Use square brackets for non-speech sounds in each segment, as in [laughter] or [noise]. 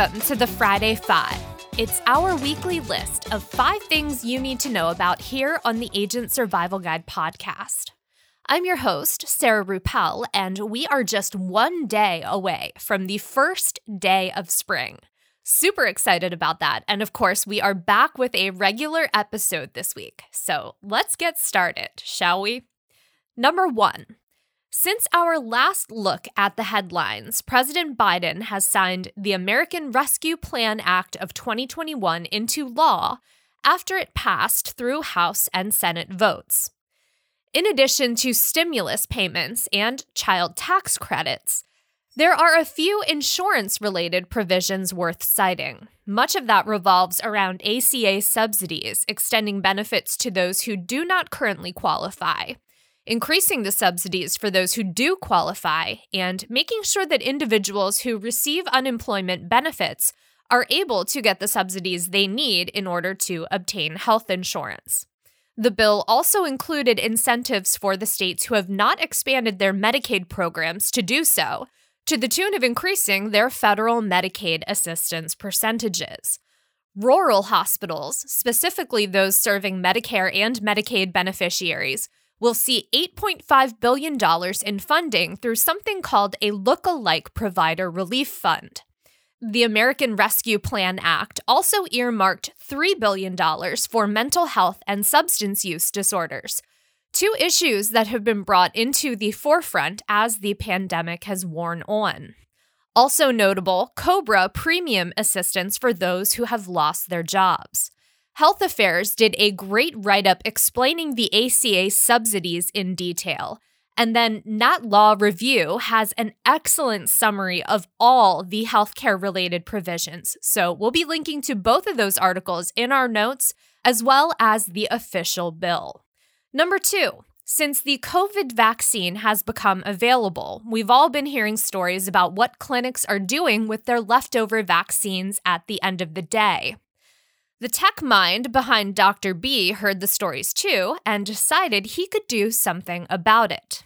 Welcome to the Friday Five. It's our weekly list of five things you need to know about here on the Agent Survival Guide podcast. I'm your host, Sarah Ruppel, and we are just one day away from the first day of spring. Super excited about that. And of course, we are back with a regular episode this week. So let's get started, shall we? Number one, since our last look at the headlines, President Biden has signed the American Rescue Plan Act of 2021 into law after it passed through House and Senate votes. In addition to stimulus payments and child tax credits, there are a few insurance related provisions worth citing. Much of that revolves around ACA subsidies, extending benefits to those who do not currently qualify, increasing the subsidies for those who do qualify, and making sure that individuals who receive unemployment benefits are able to get the subsidies they need in order to obtain health insurance. The bill also included incentives for the states who have not expanded their Medicaid programs to do so, to the tune of increasing their federal Medicaid assistance percentages. Rural hospitals, specifically those serving Medicare and Medicaid beneficiaries, will see $8.5 billion in funding through something called a look-alike provider relief fund. The American Rescue Plan Act also earmarked $3 billion for mental health and substance use disorders, two issues that have been brought into the forefront as the pandemic has worn on. Also notable, COBRA premium assistance for those who have lost their jobs. Health Affairs did a great write up explaining the ACA subsidies in detail. And then Nat Law Review has an excellent summary of all the healthcare related provisions. So we'll be linking to both of those articles in our notes, as well as the official bill. Number two, since the COVID vaccine has become available, we've all been hearing stories about what clinics are doing with their leftover vaccines at the end of the day. The tech mind behind Dr. B heard the stories too and decided he could do something about it.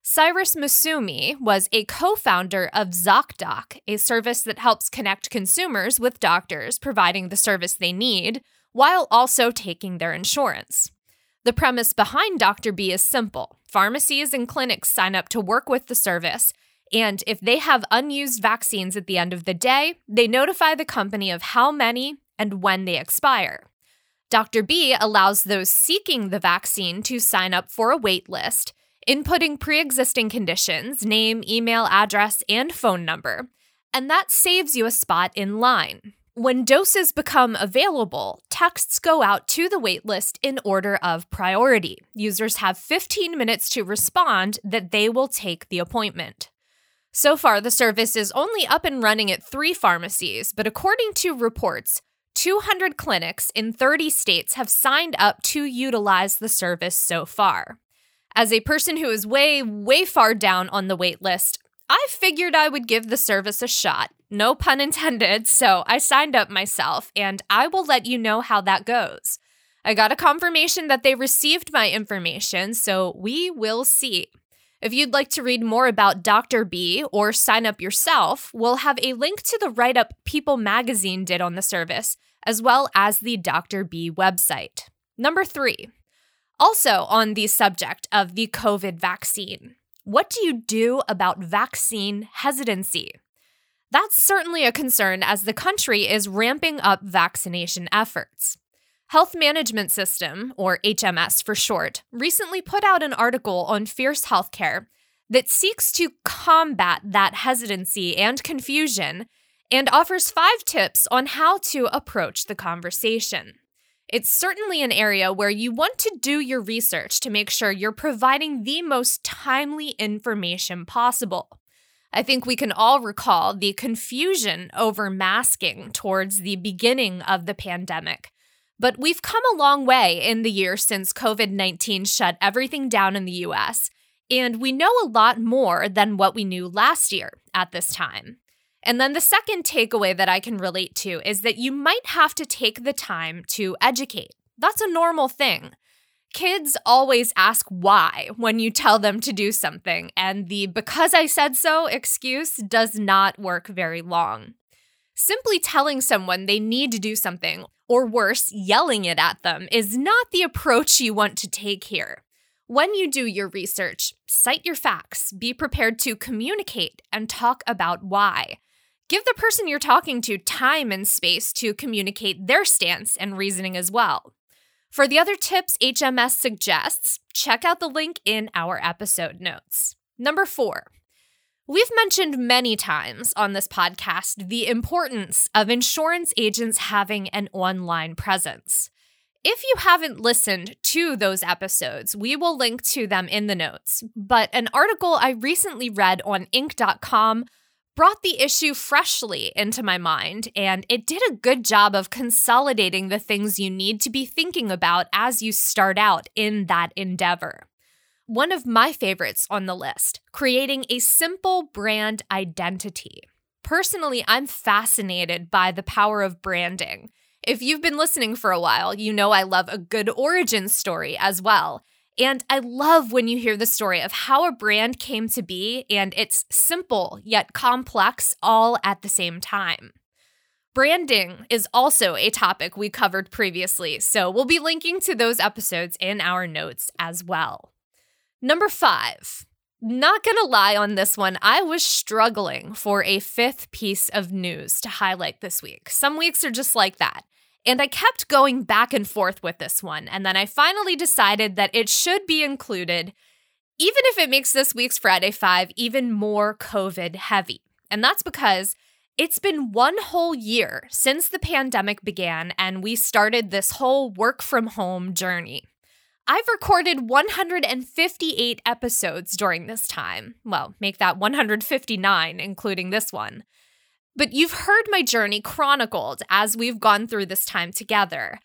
Cyrus Massoumi was a co founder of ZocDoc, a service that helps connect consumers with doctors providing the service they need while also taking their insurance. The premise behind Dr. B is simple pharmacies and clinics sign up to work with the service, and if they have unused vaccines at the end of the day, they notify the company of how many and when they expire. Dr. B allows those seeking the vaccine to sign up for a wait list, inputting pre existing conditions, name, email address, and phone number, and that saves you a spot in line. When doses become available, texts go out to the waitlist in order of priority. Users have 15 minutes to respond that they will take the appointment. So far, the service is only up and running at three pharmacies, but according to reports, 200 clinics in 30 states have signed up to utilize the service so far. As a person who is way, way far down on the wait list, I figured I would give the service a shot. No pun intended, so I signed up myself, and I will let you know how that goes. I got a confirmation that they received my information, so we will see. If you'd like to read more about Dr. B or sign up yourself, we'll have a link to the write up People magazine did on the service, as well as the Dr. B website. Number three, also on the subject of the COVID vaccine, what do you do about vaccine hesitancy? That's certainly a concern as the country is ramping up vaccination efforts. Health Management System, or HMS for short, recently put out an article on Fierce Healthcare that seeks to combat that hesitancy and confusion and offers five tips on how to approach the conversation. It's certainly an area where you want to do your research to make sure you're providing the most timely information possible. I think we can all recall the confusion over masking towards the beginning of the pandemic but we've come a long way in the year since COVID 19 shut everything down in the US, and we know a lot more than what we knew last year at this time. And then the second takeaway that I can relate to is that you might have to take the time to educate. That's a normal thing. Kids always ask why when you tell them to do something, and the because I said so excuse does not work very long. Simply telling someone they need to do something, or worse, yelling it at them, is not the approach you want to take here. When you do your research, cite your facts, be prepared to communicate, and talk about why. Give the person you're talking to time and space to communicate their stance and reasoning as well. For the other tips HMS suggests, check out the link in our episode notes. Number four, We've mentioned many times on this podcast the importance of insurance agents having an online presence. If you haven't listened to those episodes, we will link to them in the notes. But an article I recently read on Inc.com brought the issue freshly into my mind, and it did a good job of consolidating the things you need to be thinking about as you start out in that endeavor one of my favorites on the list creating a simple brand identity. Personally, I'm fascinated by the power of branding. If you've been listening for a while, you know I love a good origin story as well. And I love when you hear the story of how a brand came to be and it's simple yet complex all at the same time. Branding is also a topic we covered previously, so we'll be linking to those episodes in our notes as well. Number five. Not gonna lie on this one, I was struggling for a fifth piece of news to highlight this week. Some weeks are just like that. And I kept going back and forth with this one, and then I finally decided that it should be included, even if it makes this week's Friday Five even more COVID heavy. And that's because it's been one whole year since the pandemic began and we started this whole work from home journey. I've recorded 158 episodes during this time. Well, make that 159, including this one. But you've heard my journey chronicled as we've gone through this time together.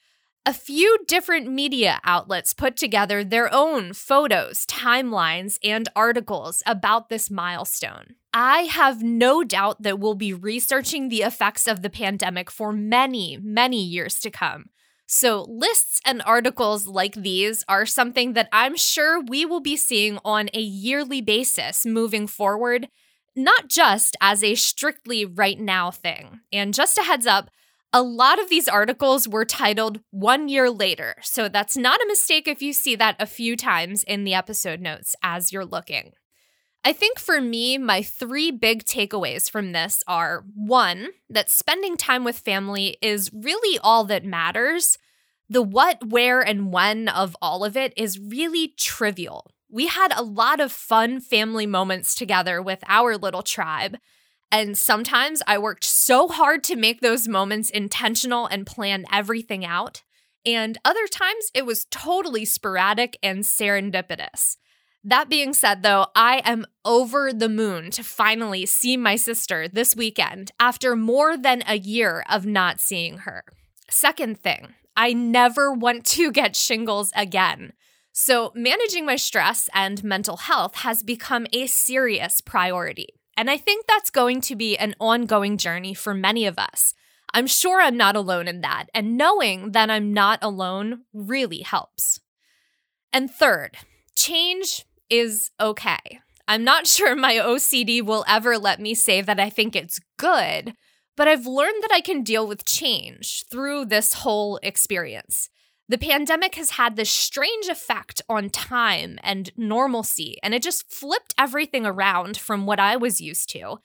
A few different media outlets put together their own photos, timelines, and articles about this milestone. I have no doubt that we'll be researching the effects of the pandemic for many, many years to come. So, lists and articles like these are something that I'm sure we will be seeing on a yearly basis moving forward, not just as a strictly right now thing. And just a heads up, a lot of these articles were titled one year later. So, that's not a mistake if you see that a few times in the episode notes as you're looking. I think for me, my three big takeaways from this are one, that spending time with family is really all that matters. The what, where, and when of all of it is really trivial. We had a lot of fun family moments together with our little tribe. And sometimes I worked so hard to make those moments intentional and plan everything out. And other times it was totally sporadic and serendipitous. That being said, though, I am over the moon to finally see my sister this weekend after more than a year of not seeing her. Second thing, I never want to get shingles again. So, managing my stress and mental health has become a serious priority. And I think that's going to be an ongoing journey for many of us. I'm sure I'm not alone in that, and knowing that I'm not alone really helps. And third, change is okay. I'm not [laughs] sure my OCD will ever let me say that I think it's good, but I've learned that I can deal with change through this whole experience. The pandemic has had this strange effect on time and normalcy, and it just flipped everything around from what I was used to.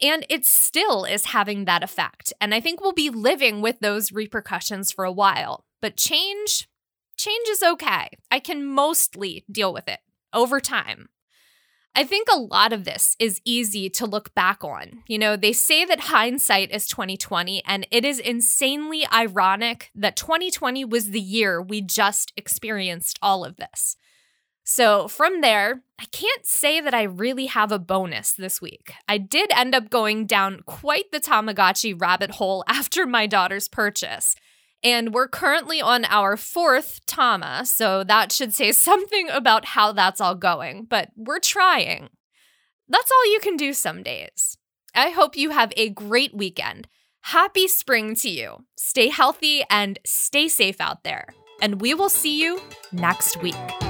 And it still is having that effect. And I think we'll be living with those repercussions for a while. But change, change is okay. I can mostly deal with it over time. I think a lot of this is easy to look back on. You know, they say that hindsight is 2020 and it is insanely ironic that 2020 was the year we just experienced all of this. So, from there, I can't say that I really have a bonus this week. I did end up going down quite the Tamagotchi rabbit hole [laughs] after my daughter's purchase. And we're currently on our fourth Tama, so that should say [laughs] something about how that's all going, but we're trying. That's all you can do some days. I hope you have a great weekend. Happy spring to you. Stay healthy and stay safe out there. And we will see you next week.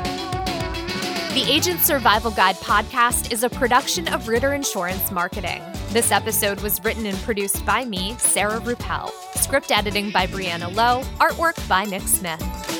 The Agent Survival Guide podcast is a production of Ritter Insurance Marketing. This episode was written and produced by me, Sarah Ruppel. Script editing by Brianna Lowe. Artwork by Nick Smith.